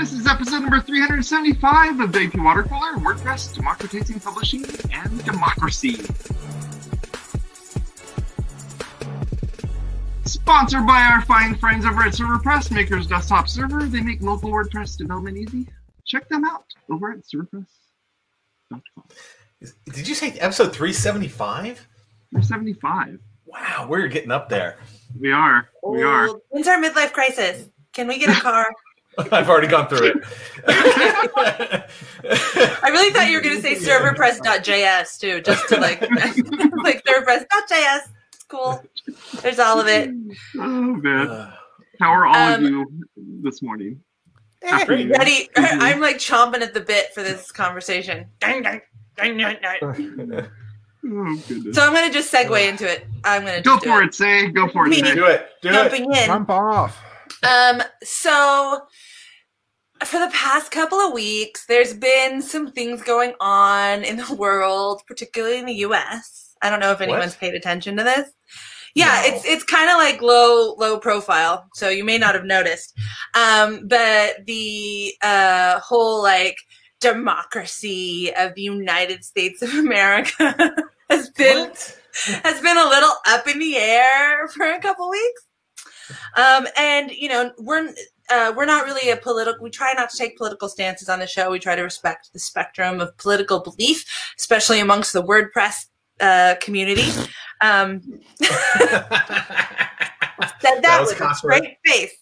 This is episode number 375 of WP Water Cooler, WordPress, Democratizing Publishing, and Democracy. Sponsored by our fine friends over at ServerPress, Maker's Desktop Server. They make local WordPress development easy. Check them out over at serverpress.com. Did you say episode 375? 375. Wow, we're getting up there. We are. We are. When's our midlife crisis? Can we get a car? I've already gone through it. I really thought you were going to say serverpress.js too, just to like, like serverpress.js. It's cool. There's all of it. Oh, man. Uh, How are all Um, of you this morning? eh, Afternoon. Ready? Mhm. I'm like chomping at the bit for this conversation. Dang, dang, dang, dang, dang. Oh. So I'm going to just segue into it. I'm going to Go for it, Sé. Go for it, Me say. do it. Do it. Jumping in. Jump off. Um, so for the past couple of weeks, there's been some things going on in the world, particularly in the US. I don't know if anyone's paid attention to this. Yeah, No. it's it's kind of like low low profile, so you may not have noticed. Um, but the uh, whole like democracy of the United States of America has been What? has been a little up in the air for a couple weeks. Um, and you know, we're uh, we're not really a political. We try not to take political stances on the show. We try to respect the spectrum of political belief, especially amongst the WordPress uh, community. Um, said that, That was with a straight face.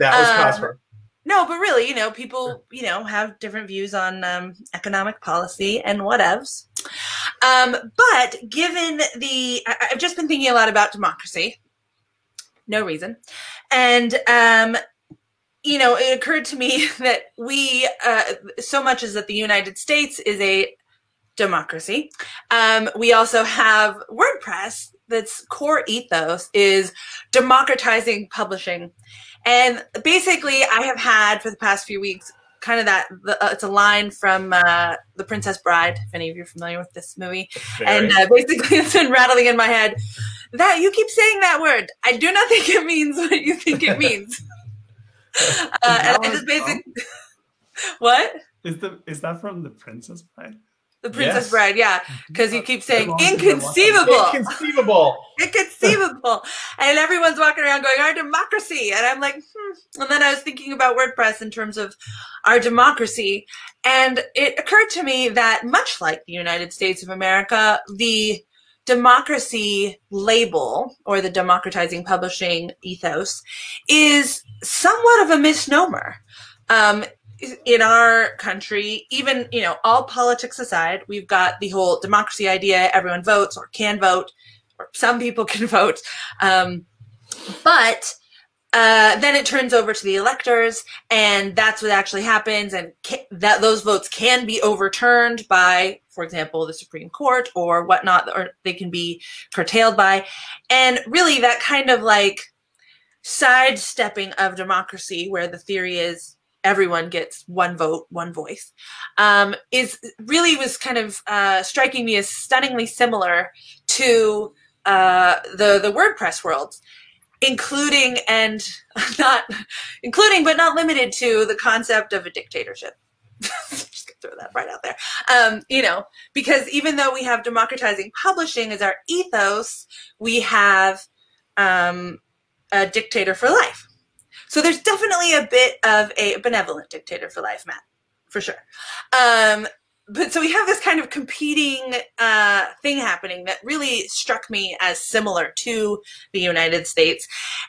That was Um, Cosper. No, but really, you know, people, you know, have different views on um, economic policy and whatevs. Um, but given the, I, I've just been thinking a lot about democracy. No reason, and um, you know, it occurred to me that we, uh, so much as that the United States is a democracy. Um, we also have WordPress. That's core ethos is democratizing publishing. And basically, I have had for the past few weeks kind of that. The, uh, it's a line from uh, The Princess Bride. If any of you are familiar with this movie, and uh, basically, it's been rattling in my head that you keep saying that word. I do not think it means what you think it means. uh, and I just basically what Is the is that from the Princess Bride? the Princess Yes. Bride, yeah, because you keep saying As long as you don't want them- inconceivable. Inconceivable. inconceivable. And everyone's walking around going, our democracy. And I'm like, hmm. And then I was thinking about WordPress in terms of our democracy. And it occurred to me that much like the United States of America, the democracy label or the democratizing publishing ethos is somewhat of a misnomer. Um, in our country, even, you know, all politics aside, we've got the whole democracy idea. Everyone votes or can vote or some people can vote. Um, but uh, then it turns over to the electors, and that's what actually happens. And ca- that those votes can be overturned by, for example, the Supreme Court or whatnot, or they can be curtailed by. And really, that kind of like sidestepping of democracy, where the theory is everyone gets one vote, one voice, um, is really was kind of uh, striking me as stunningly similar to uh, the the WordPress world, including and not including but not limited to the concept of a dictatorship. Just gonna throw that right out there. Um, you know, because even though we have democratizing publishing as our ethos, we have um, a dictator for life. So there's definitely a bit of a benevolent dictator for life, Matt, for sure. Um, but so we have this kind of competing uh, thing happening that really struck me as similar to the United States.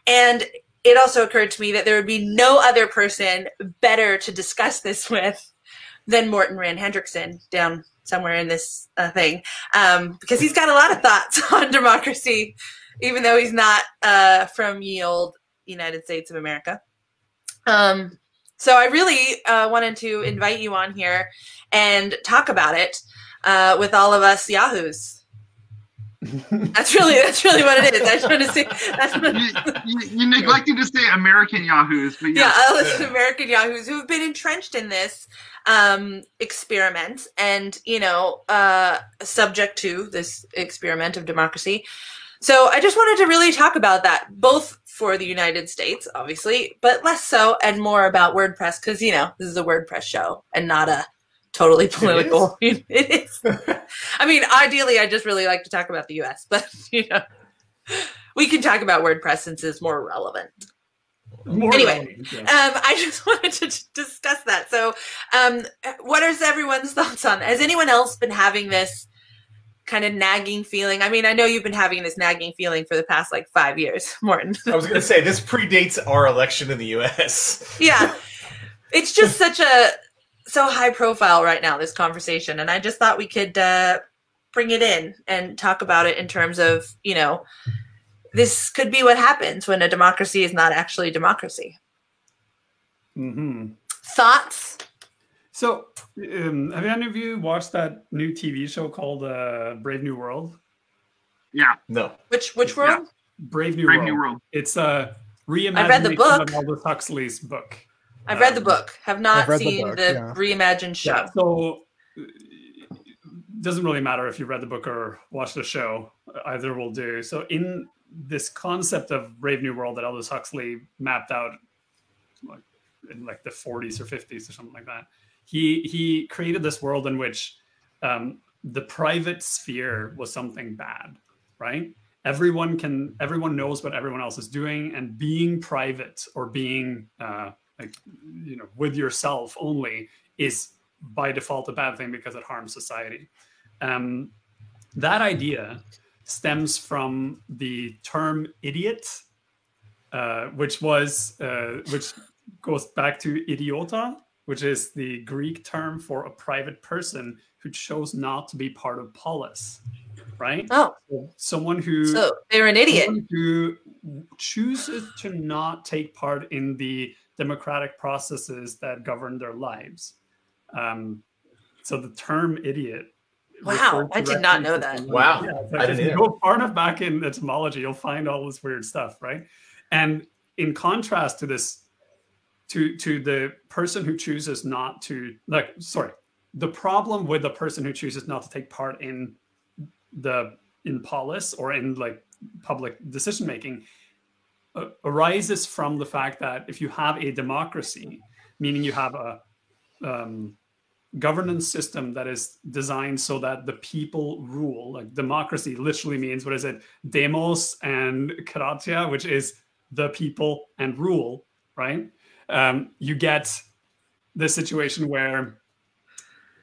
And it also occurred to me that there would be no other person better to discuss this with than Morten Rand-Hendriksen down somewhere in this uh, thing, um, because he's got a lot of thoughts on democracy, even though he's not uh, from ye old United States of America. Um, so I really uh, wanted to invite you on here and talk about it uh, with all of us yahoos. That's really that's really what it is. I just want to say that's what, you, you, you neglected to say American Yahoos, but yeah, yeah. all those American yahoos who have been entrenched in this um, experiment and you know uh, subject to this experiment of democracy. So I just wanted to really talk about that, both for the United States, obviously, but less so and more about WordPress because, you know, this is a WordPress show and not a totally political. It is. I mean, ideally, I just really like to talk about the US, but, you know, we can talk about WordPress since it's more relevant. More Anyway, relevant. Um, I just wanted to t- discuss that. So, um, what is everyone's thoughts on? Has anyone else been having this kind of nagging feeling? I mean, I know you've been having this nagging feeling for the past like five years, Morten. I was going to say this predates our election in the U.S. yeah, it's just such a so high profile right now. This conversation, and I just thought we could uh, bring it in and talk about it in terms of you know. This could be what happens when a democracy is not actually democracy. Mm-hmm. Thoughts? So, um, have any of you watched that new TV show called uh, Brave New World? Yeah, No. Which which Yeah. world? Brave New Brave World. New World. It's a reimagining I read the book. of Aldous Huxley's book. I've read the Um, book. Have not I've the seen book, the, yeah. reimagined show. Yeah, so uh, doesn't really matter if you read the book or watched the show. Either will do. So in this concept of Brave New World that Aldous Huxley mapped out like in like the 40s or 50s or something like that, he he created this world in which um, the private sphere was something bad, right? Everyone can everyone knows what everyone else is doing, and being private or being uh, like you know with yourself only is by default a bad thing because it harms society. Um, that idea stems from the term idiot, uh, which was uh, which goes back to idiota, which is the Greek term for a private person who chose not to be part of polis, right? Oh, So someone who so they're an idiot. who chooses to not take part in the democratic processes that govern their lives. Um, so the term idiot. Wow, I did not know that. Wow, Yeah, I didn't if you either. go far enough back in etymology, you'll find all this weird stuff, right? And in contrast to this, to to the person who chooses not to like, sorry, the problem with the person who chooses not to take part in the in polis or in like public decision making uh, arises from the fact that if you have a democracy, meaning you have a um, governance system that is designed so that the people rule, like democracy literally means what is it? Demos and kratia, which is the people and rule, right? Um, you get the situation where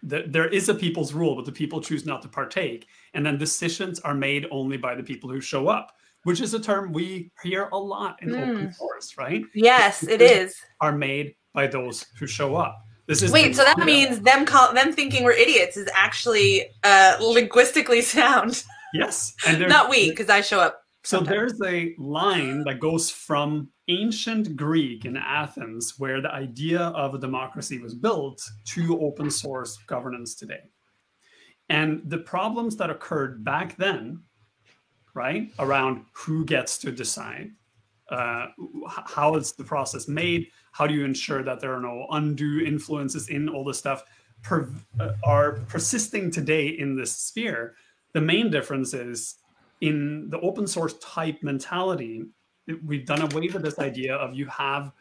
the, there is a people's rule, but the people choose not to partake. And then decisions are made only by the people who show up, which is a term we hear a lot in open Mm. source, right? Yes, it is. Are made by those who show up. This is Wait, so that means them call them thinking we're idiots is actually uh, linguistically sound. yes, and Not we, because I show up. So there's a line that goes from ancient Greek in Athens, where the idea of a democracy was built, to open source governance today. And the problems that occurred back then, right, around who gets to decide, uh, how is the process made, how do you ensure that there are no undue influences in all this stuff, per- uh, are persisting today in this sphere. The main difference is in the open source type mentality, we've done away with this idea of you have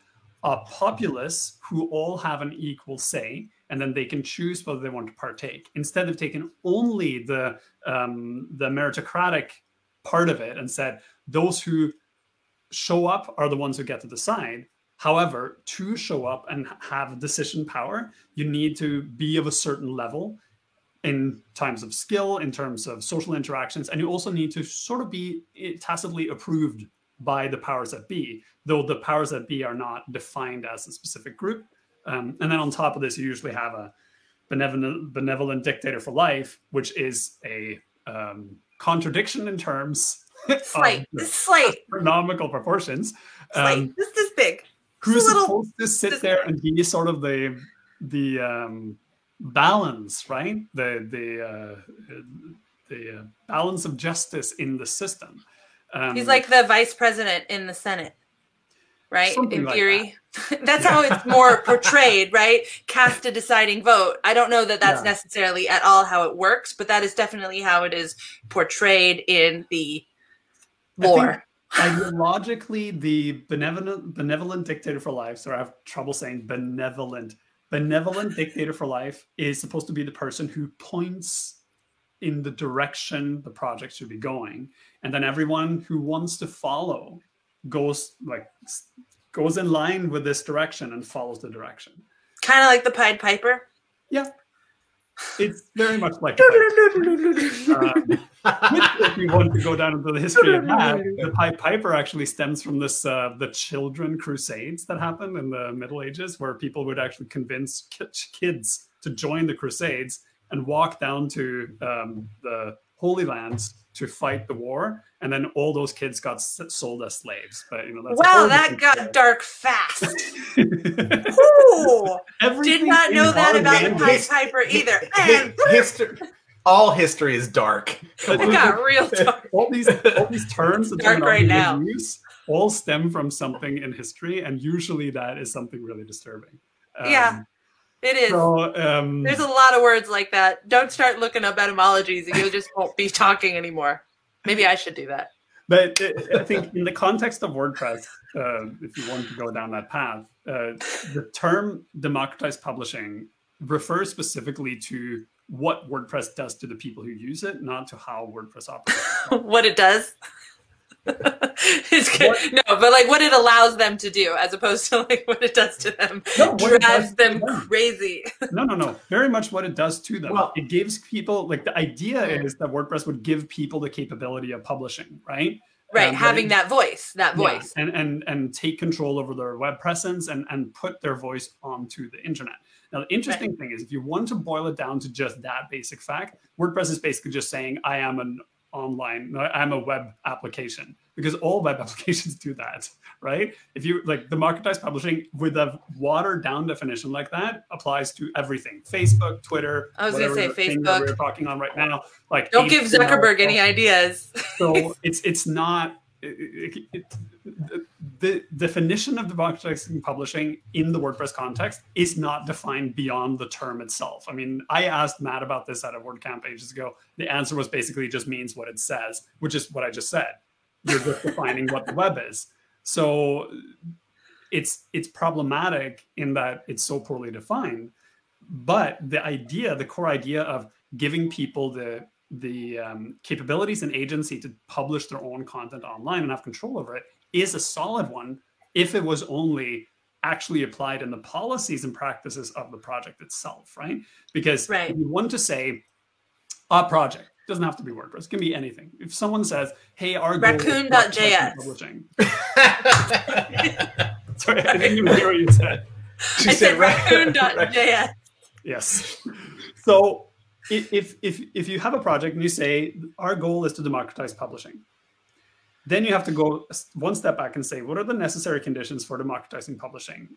a populace who all have an equal say, and then they can choose whether they want to partake. Instead of taking only the um, the meritocratic part of it and said those who show up are the ones who get to decide. However, to show up and have decision power, you need to be of a certain level in times of skill, in terms of social interactions, and you also need to sort of be eh, tacitly approved by the powers that be, though the powers that be are not defined as a specific group. Um, and then on top of this, you usually have a benevolent, benevolent dictator for life, which is a um, contradiction in terms Slight, of this slight, astronomical proportions. slight. Um, this this big. who's supposed to sit there and be sort of the the um, balance, right? The the uh, the uh, balance of justice in the system. Um, He's like the vice president in the Senate, right? In like theory. that's how it's more portrayed, right? Cast a deciding vote. I don't know that that's Yeah. necessarily at all how it works, but that is definitely how it is portrayed in the lore. ideologically, the benevolent benevolent dictator for life. So I have trouble saying benevolent. Benevolent dictator for life is supposed to be the person who points in the direction the project should be going, and then everyone who wants to follow goes like goes in line with this direction and follows the direction. Kind of like the Pied Piper. Yeah, it's very much like. um, if you want to go down into the history of that, the Pied Piper actually stems from this uh, the children crusades that happened in the Middle Ages, where people would actually convince kids to join the crusades and walk down to um, the Holy Lands to fight the war, and then all those kids got sold as slaves. But you know, that's wow, that got story. dark fast. Ooh, did not know that about the Pied Piper either. history, all history is dark. It got real dark. all these, all these terms that dark right now. Use, all stem from something in history, and usually that is something really disturbing. Um, yeah. It is. So, um, There's a lot of words like that. Don't start looking up etymologies and you just won't be talking anymore. Maybe I should do that. But uh, I think in the context of WordPress, uh, if you want to go down that path, uh, the term democratized publishing refers specifically to what WordPress does to the people who use it, not to how WordPress operates. what it does? it's good. No, but like what it allows them to do, as opposed to like what it does to them, no, drives them, them crazy. no, no, no. Very much what it does to them. Well, it gives people like the idea is that WordPress would give people the capability of publishing, right? Right, um, having it, that voice, that voice, yeah, and and and take control over their web presence and and put their voice onto the internet. Now, the interesting right. thing is, if you want to boil it down to just that basic fact, WordPress is basically just saying, I am an online. I'm a web application because all web applications do that right? If you like democratized publishing with a watered down definition like that applies to everything. Facebook twitter i was gonna say facebook. we're talking on right now like don't give zuckerberg any ideas. So it's it's not it, it, it, the definition of democratizing publishing in the WordPress context is not defined beyond the term itself. I mean, I asked Matt about this at a WordCamp ages ago. The answer was basically just means what it says, which is what I just said. You're just defining what the web is. So it's it's problematic in that it's so poorly defined. But the idea, the core idea of giving people the the um, capabilities and agency to publish their own content online and have control over it is a solid one if it was only actually applied in the policies and practices of the project itself, right? Because right. you want to say a project doesn't have to be WordPress; it can be anything. If someone says, "Hey, our raccoon.js," publishing. Sorry, I didn't even hear what you said. She I said, said raccoon.js. yes. So if if if you have a project and you say our goal is to democratize publishing then you have to go one step back and say what are the necessary conditions for democratizing publishing?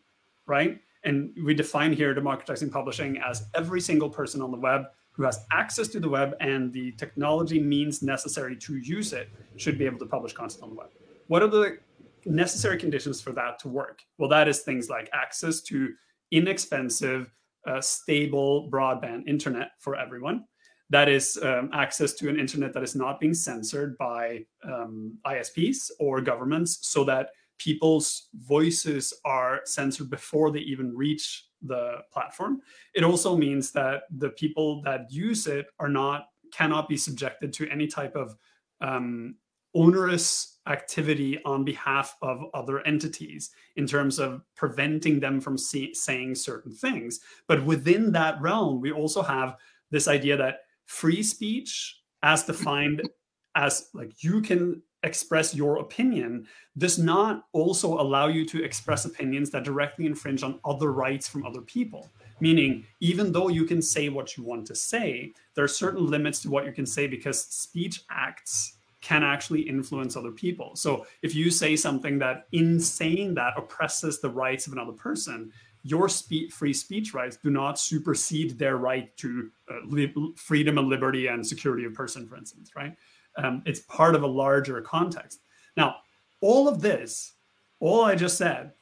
Right? And we define here democratizing publishing as every single person on the web who has access to the web and the technology means necessary to use it should be able to publish content on the web. What are the necessary conditions for that to work? Well that is things like access to inexpensive stable broadband internet for everyone. That is um, access to an internet that is not being censored by um, ISPs or governments, so that people's voices are censored before they even reach the platform. It also means that the people that use it are not cannot be subjected to any type of um, onerous activity on behalf of other entities in terms of preventing them from see, saying certain things. But within that realm, we also have this idea that free speech, as defined as like you can express your opinion, does not also allow you to express opinions that directly infringe on other rights from other people. Meaning, even though you can say what you want to say, there are certain limits to what you can say because speech acts can actually influence other people. So if you say something that in saying that oppresses the rights of another person, your spe- free speech rights do not supersede their right to uh, li- freedom and liberty and security of person, for instance, right? Um, it's part of a larger context. Now, all of this, all I just said,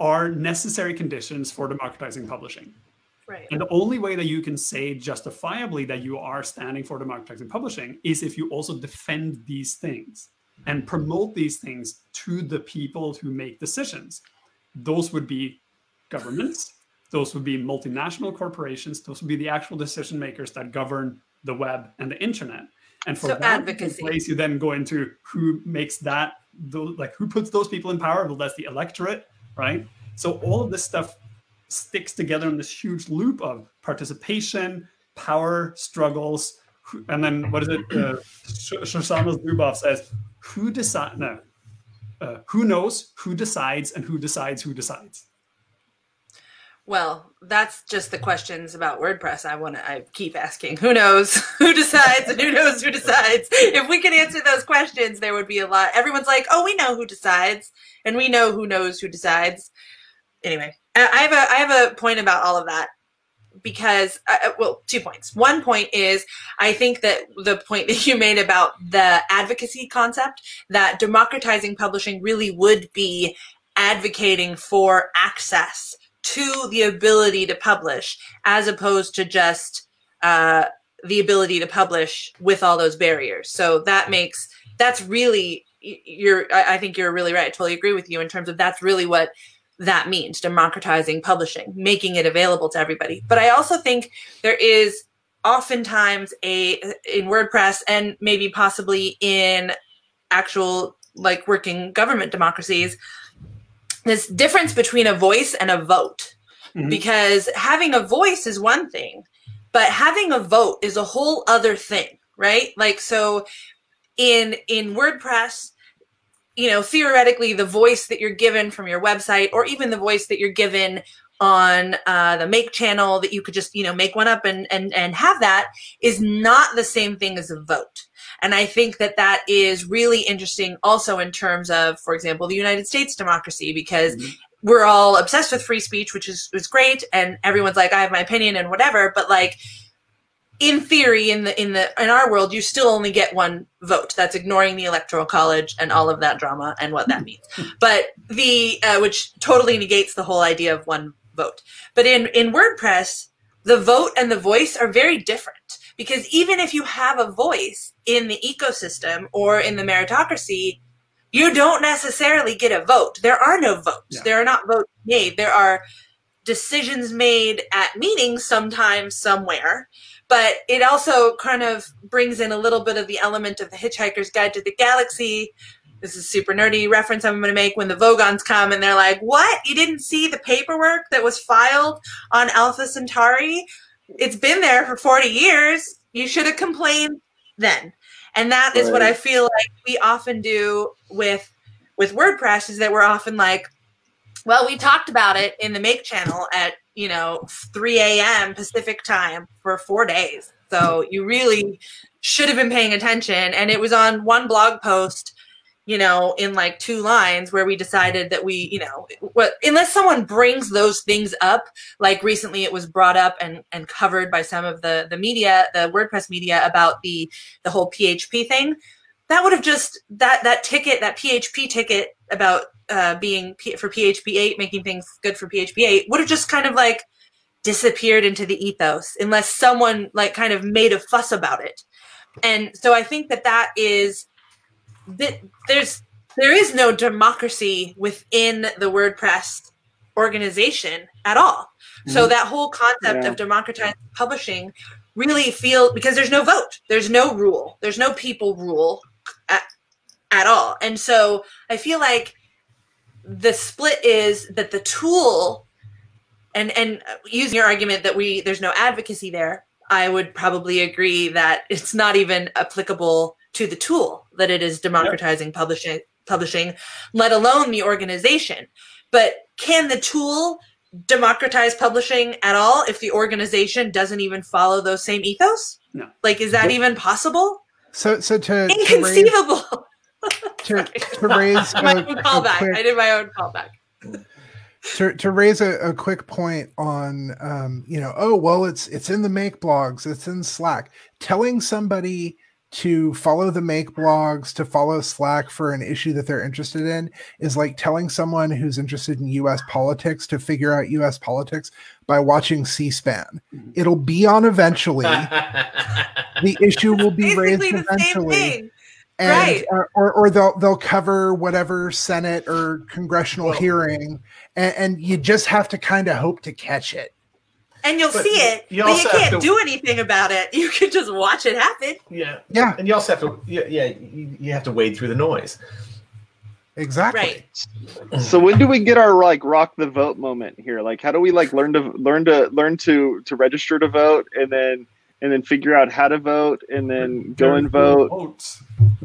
are necessary conditions for democratizing publishing. Right. And the only way that you can say justifiably that you are standing for democratizing publishing is if you also defend these things. and promote these things to the people who make decisions. Those would be governments, those would be multinational corporations, those would be the actual decision makers that govern the web and the internet. And for So that advocacy. place, you then go into who makes that, like who puts those people in power? Well, that's the electorate, right? So all of this stuff sticks together in this huge loop of participation, power struggles, and then what is it? Uh, Sh- Shoshana Zuboff says, "Who decides? No, uh, who knows who decides, and who decides who decides." Well, that's just the questions about WordPress I want to I keep asking. Who knows who decides and who knows who decides? If we could answer those questions, there would be a lot. Everyone's like, "Oh, we know who decides." And we know who knows who decides. Anyway, I I have a I have a point about all of that because uh, well, two points. One point is I think that the point that you made about the advocacy concept that democratizing publishing really would be advocating for access to the ability to publish as opposed to just uh, the ability to publish with all those barriers so that makes that's really you're I think you're really right i totally agree with you in terms of that's really what that means democratizing publishing making it available to everybody. But i also think there is oftentimes a in wordpress and maybe possibly in actual like working government democracies this difference between a voice and a vote. Mhm. because having a voice is one thing but having a vote is a whole other thing right? Like so in in wordpress you know theoretically the voice that you're given from your website or even the voice that you're given on uh, the make channel that you could just you know make one up and and and have that is not the same thing as a vote and i think that that is really interesting also in terms of for example the united states democracy because Mhm. we're all obsessed with free speech which is is great and everyone's like i have my opinion and whatever but like in theory in the in the in our world you still only get one vote. That's ignoring the electoral college and all of that drama and what that means. But the uh, which totally negates the whole idea of one vote. But in in wordpress the vote and the voice are very different. Because even if you have a voice in the ecosystem or in the meritocracy you don't necessarily get a vote. There are no votes. Yeah. there are not votes made. There are decisions made at meetings sometimes somewhere but it also kind of brings in a little bit of the element of the hitchhiker's guide to the galaxy. This is a super nerdy reference i'm going to make when the vogons come and they're like what? You didn't see the paperwork that was filed on alpha centauri? It's been there for 40 years. You should have complained then. And that is what i feel like we often do with with wordpress is that we're often like well we talked about it in the make channel at you know 3 a.m pacific time for four days. So you really should have been paying attention. And it was on one blog post you know in like two lines where we decided that we you know what unless someone brings those things up like recently it was brought up and and covered by some of the the media the wordpress media about the the whole php thing that would have just that that ticket that php ticket about uh, being P- for php 8 making things good for php 8 would have just kind of like disappeared into the ethos unless someone like kind of made a fuss about it. And so i think that that is that there's there is no democracy within the wordpress organization at all. So that whole concept Yeah. of democratizing publishing really feel because there's no vote there's no rule there's no people rule at, at all. And so i feel like the split is that the tool and and using your argument that we there's no advocacy there i would probably agree that it's not even applicable to the tool that it is democratizing publishing publishing let alone the organization. But can the tool democratize publishing at all if the organization doesn't even follow those same ethos? No. like is that even possible? So, so to to raise, inconceivable to, to raise my a, own callback. Quick- i did my own callback. To, to raise a, a quick point on um, you know oh well it's it's in the make blogs it's in slack. Telling somebody to follow the make blogs to follow slack for an issue that they're interested in is like telling someone who's interested in us politics to figure out us politics by watching c-span. Mhm. it'll be on eventually. The issue will be raised basically the same eventually. thing and Right. or, or or they'll they'll cover whatever Senate or congressional Well- hearing, and, and you just have to kind of hope to catch it. And you'll But see it, you but you can't to- do anything about it. You can just watch it happen. Yeah, Yeah, and you also have to yeah, yeah you, you have to wade through the noise. exactly. Right. So when do we get our like rock the vote moment here? Like, how do we like learn to learn to learn to to register to vote, and then and then figure out how to vote, and then go and vote? vote.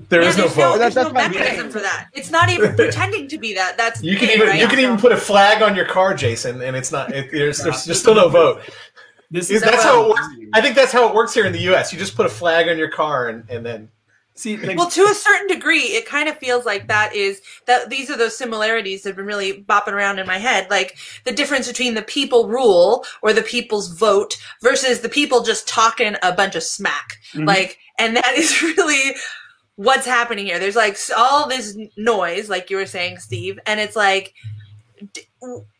There Yeah, is no there's vote. there's That's no my mechanism for that. It's not even pretending to be that. That's You can thing, even right? you can even put a flag on your car, Jason, and it's not. It, there's, there's there's still no vote. This Is is that's how it works? I think that's how it works here in the U.S. You just put a flag on your car, and, and then See, like, well to a certain degree it kind of feels like that is that these are those similarities that have been really bopping around in my head like the difference between the people rule or the people's vote versus the people just talking a bunch of smack Mhm. like and that is really what's happening here there's like all this noise like you were saying steve and it's like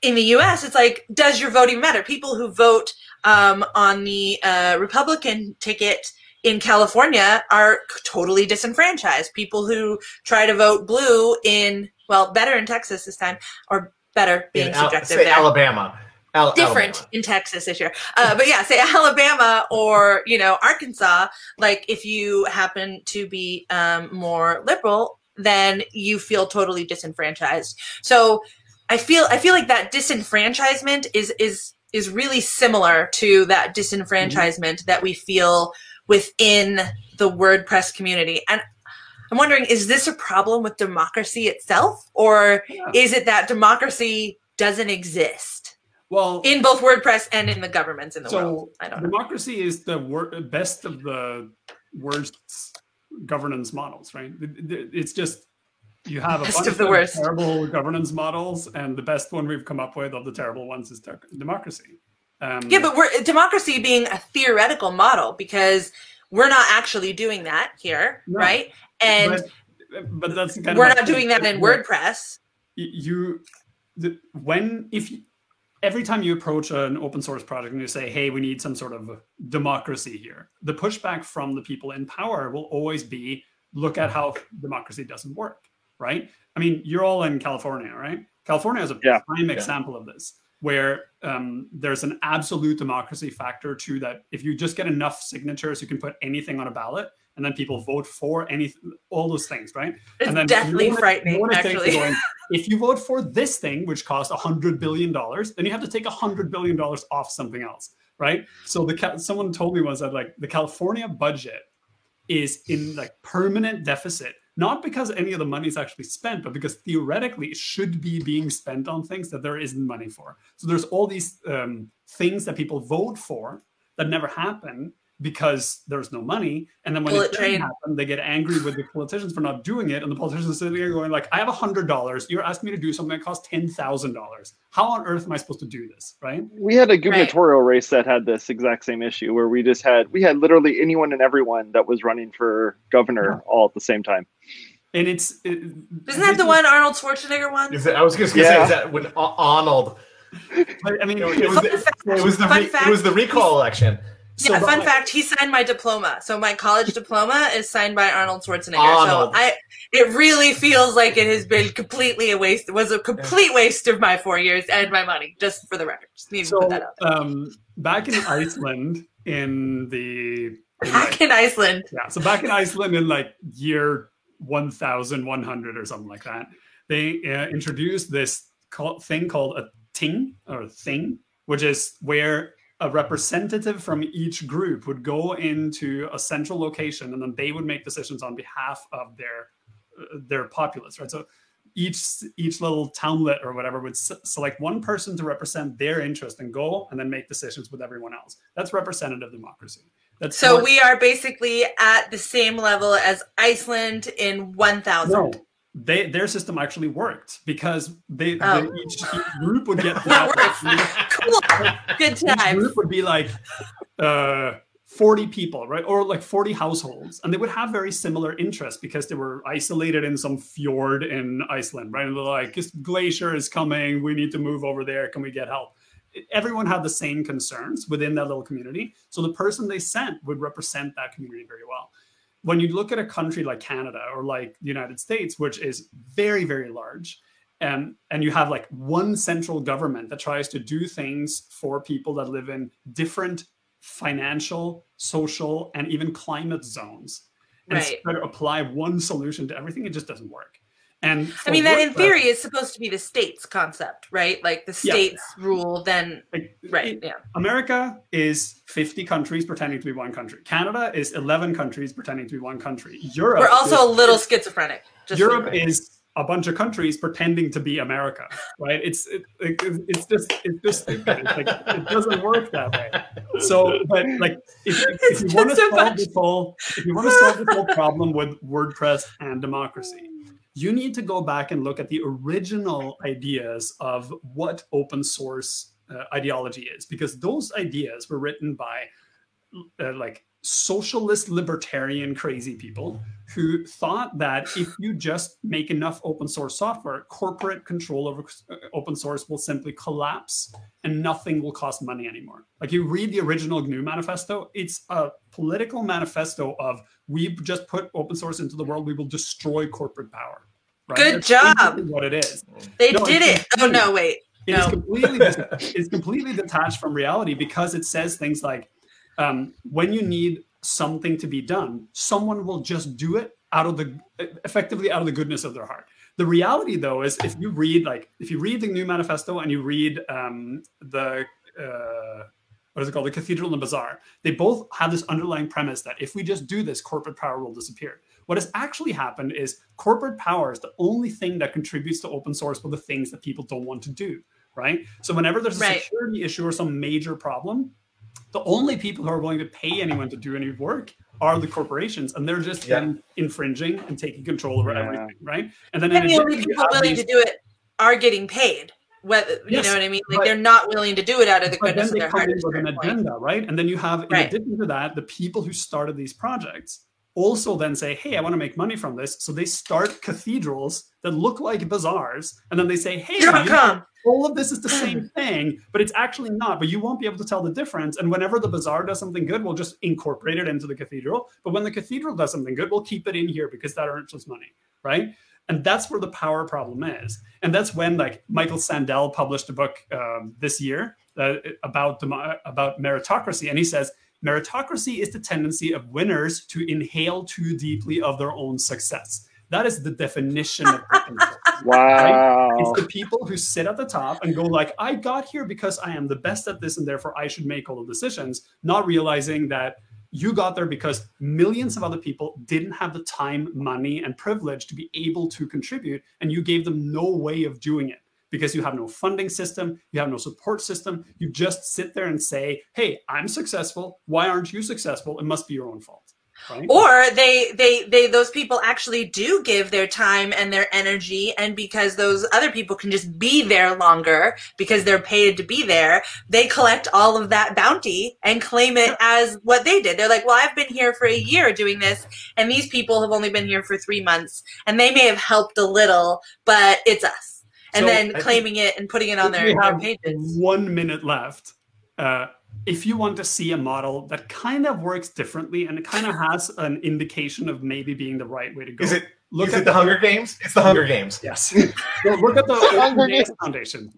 in the us it's like does your voting matter people who vote um, on the uh, republican ticket in California are totally disenfranchised. People who try to vote blue in, well, better in Texas this time, or better being in Al- subjective there. Alabama, Al- Different Alabama. in Texas this year. Uh, but yeah, say Alabama or, you know, Arkansas, like if you happen to be um, more liberal, then you feel totally disenfranchised. So I feel, I feel like that disenfranchisement is, is, is really similar to that disenfranchisement that we feel within the WordPress community. And I'm wondering, is this a problem with democracy itself, or Yeah. is it that democracy doesn't exist well, in both WordPress and in the governments in the so world? I don't know. democracy is the wor- best of the worst governance models, right? It- it- It's just you have a Best bunch of the worst. terrible governance models, and the best one we've come up with of the terrible ones is de- democracy. Um, Yeah, but we're democracy being a theoretical model because we're not actually doing that here, No. right? And but, but that's kind we're not doing that in WordPress. you the, when if every time you approach an open source project and you say hey we need some sort of democracy here the pushback from the people in power will always be look at how democracy doesn't work right i mean you're all in california right california is a Yeah. prime Yeah. example of this where um, there's an absolute democracy factor to that if you just get enough signatures you can put anything on a ballot and then people vote for any all those things right It's and then definitely frightening, no one is taking actually. going, if you vote for this thing, which costs a hundred billion dollars, then you have to take a hundred billion dollars off something else, right? So the someone told me once that like the California budget is in like permanent deficit, not because any of the money is actually spent, but because theoretically it should be being spent on things that there isn't money for. So there's all these um, things that people vote for that never happen because there's no money. And then when Bullet it doesn't train. happen, they get angry with the politicians for not doing it. And the politicians are sitting there going like, I have a hundred dollars. You're asking me to do something that costs ten thousand dollars. How on earth am I supposed to do this? Right? We had a gubernatorial race that had this exact same issue, where we just had we had literally anyone and everyone that was running for governor all at the same time. And it's it, Isn't that the one Arnold Schwarzenegger won? Is that, I was just gonna Yeah. say is that when Ar- Arnold. I mean, It, was- it was the, fact- it was the re- it was the recall election. Yeah, so- fun fact, he signed my diploma. So my college diploma is signed by Arnold Schwarzenegger. Arnold. So I it really feels like it has been completely a waste was a complete waste of my four years and my money, just for the record. Just need to so put that out. um, back in Iceland in the in like- Back in Iceland. Yeah. So back in Iceland in like year 1100 or something like that, they uh, introduced this call, thing called a ting or thing, which is where a representative from each group would go into a central location and then they would make decisions on behalf of their uh, their populace, right? So each each little townlet or whatever would s- select one person to represent their interest and goal and then make decisions with everyone else. That's representative democracy. That's So not- we are basically at the same level as Iceland in 1000. No, they their system actually worked because they, Oh. they each, group would get cool. Good times. group would be like uh 40 people right? Or like 40 households. And they would have very similar interests because they were isolated in some fjord in iceland right? And they're like this glacier is coming. We need to move over there. Can we get help? Everyone had the same concerns within that little community. So the person they sent would represent that community very well when you look at a country like Canada or like the United States, which is very, very large, um, and you have like one central government that tries to do things for people that live in different financial, social, and even climate zones, and Right. try to apply one solution to everything, it just doesn't work. And I mean, that in theory is supposed to be the state's concept, right? Like the Yeah. states rule, then like, right, it- yeah. America is 50 countries pretending to be one country. Canada is 11 countries pretending to be one country. Europe We're also a little schizophrenic. Just so Europe know. is a bunch of countries pretending to be America, right? It's it, it, it's just it's just. It's like it doesn't work that way. So, but like if, if, you want to solve bunch- this whole if you want to solve this whole problem with WordPress and democracy, you need to go back and look at the original ideas of what open source uh, ideology is, because those ideas were written by uh, like socialist libertarian crazy people who thought that if you just make enough open source software corporate control over uh, open source will simply collapse and nothing will cost money anymore like you read the original gnu manifesto it's a political manifesto of we just put open source into the world we will destroy corporate power right? Good That's job. what it is They No, did it. Oh no, wait. it is No. completely it's completely detached from reality because it says things like um, when you need something to be done someone will just do it out of the effectively out of the goodness of their heart. The reality though is if you read like if you read the gnu manifesto and you read um, the uh, what is it called? The cathedral and the bazaar they both have this underlying premise that if we just do this corporate power will disappear. What has actually happened is corporate power is the only thing that contributes to open source for the things that people don't want to do right? So whenever there's a Right. security issue or some major problem the only people who are willing to pay anyone to do any work are the corporations and they're just Yeah. then infringing and taking control over Yeah. everything right and then And the only addition, you people willing these- to do it are getting paid. Whether you Yes, know what I mean? Like but- they're not willing to do it out of the but goodness of their heart. in at with an certain point. agenda, right? And then you have, in Right. addition to that, the people who started these projects also then say, "Hey, I want to make money from this." So they start cathedrals that look like bazaars, and then they say, "Hey, you Dot know, com. All of this is the same thing, but it's actually not. But you won't be able to tell the difference. And whenever the bazaar does something good, we'll just incorporate it into the cathedral. But when the cathedral does something good, we'll keep it in here because that earns us money, right? And that's where the power problem is. And that's when like Michael Sandel published a book um, this year uh, about demo- about meritocracy, and he says meritocracy is the tendency of winners to inhale too deeply of their own success. That is the definition of Wow. It's the people who sit at the top and go like, I got here because I am the best at this and therefore I should make all the decisions, not realizing that you got there because millions of other people didn't have the time, money, and privilege to be able to contribute, and you gave them no way of doing it because you have no funding system, you have no support system. You just sit there and say, Hey, I'm successful. Why aren't you successful? It must be your own fault. Right? Or they, they, they, those people actually do give their time and their energy, and because those other people can just be there longer because they're paid to be there, they collect all of that bounty and claim it as what they did. They're like, well, I've been here for a year doing this, and these people have only been here for three months, and they may have helped a little, but it's us. And So, then I claiming it and putting it on their pages. one minute left. Uh, if you want to see a model that kind of works differently and it kind of has an indication of maybe being the right way to go, Is it look is at it the Hunger Games? It's the Hunger Games. Yes. so look at the Hunger OpenJS Games. Foundation.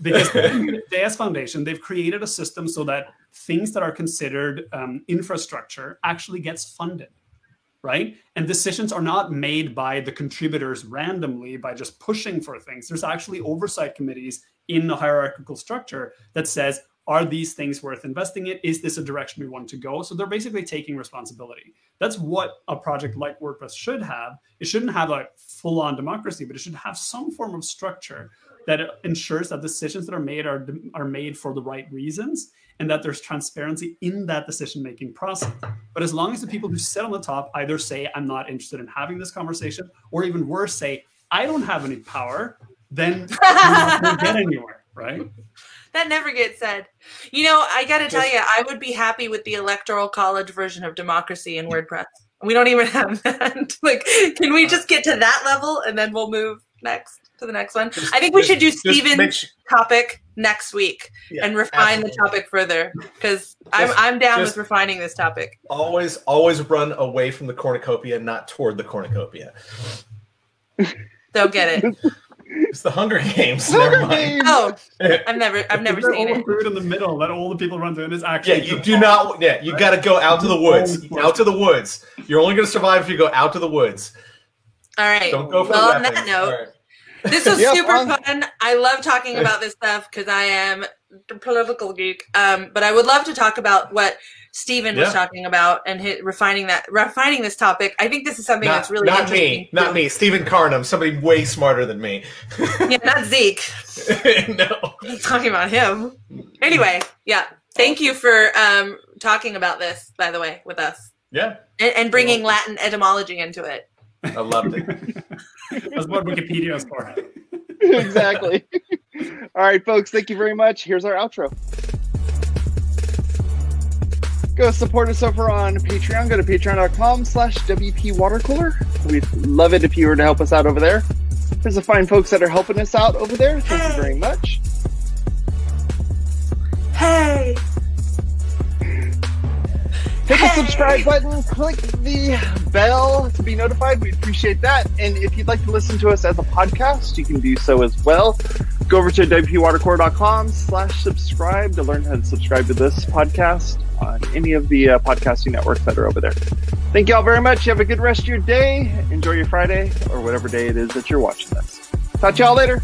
Because the JS Foundation, they've created a system so that things that are considered um, infrastructure actually gets funded, right? And decisions are not made by the contributors randomly by just pushing for things. There's actually oversight committees in the hierarchical structure that says, are these things worth investing in? Is this a direction we want to go? So they're basically taking responsibility. That's what a project like WordPress should have. It shouldn't have a full on democracy, but it should have some form of structure that ensures that decisions that are made are, are made for the right reasons and that there's transparency in that decision making process. But as long as the people who sit on the top either say, I'm not interested in having this conversation, or even worse, say, I don't have any power, then we're not going to get anywhere, right? That never gets said. You know, I got to tell you, I would be happy with the electoral college version of democracy in WordPress. We don't even have that. like, can we uh-huh. just get to that level and then we'll move next to the next one? I think we should do Just Steven's su- topic next week Yeah, and refine absolutely. the topic further because I'm I'm down with refining this topic. Always, always run away from the cornucopia, not toward the cornucopia. Don't get it. It's the Hunger Games. Hunger Never mind. Games! Oh, I've never I've never Put seen all the it. food in the middle. Let all the people run through it. It's Yeah, actually you do not. Yeah, you got to go out to the woods. Out to the woods. You're only going to survive if you go out to the woods. All right. Don't go for well, the on that note, All right. this was Yep, super on- fun. I love talking about this stuff because I am a political geek. Um, but I would love to talk about what Stephen was talking about and hit, refining that refining this topic. I think this is something Not, that's really not interesting. me. Not me. Stephen Carnum. Somebody way smarter than me. Yeah, not Zeke. no. I'm talking about him. Anyway, yeah. Thank you for um, talking about this, by the way, with us Yeah, and, and bringing Latin etymology into it. I loved it. That's what Wikipedia is for. exactly. All right, folks, thank you very much. Here's our outro. Go support us over on Patreon. Go to patreon.com slash WP Watercooler. We'd love it if you were to help us out over there. There's the fine folks that are helping us out over there. Thank you very much. Hey. Hit the subscribe button, click the bell to be notified. We appreciate that. And if you'd like to listen to us as a podcast, you can do so as well. Go over to wpwatercooler.com slash subscribe to learn how to subscribe to this podcast on any of the uh, podcasting networks that are over there. Thank you all very much. You have a good rest of your day. Enjoy your Friday or whatever day it is that you're watching this. Talk to y'all later.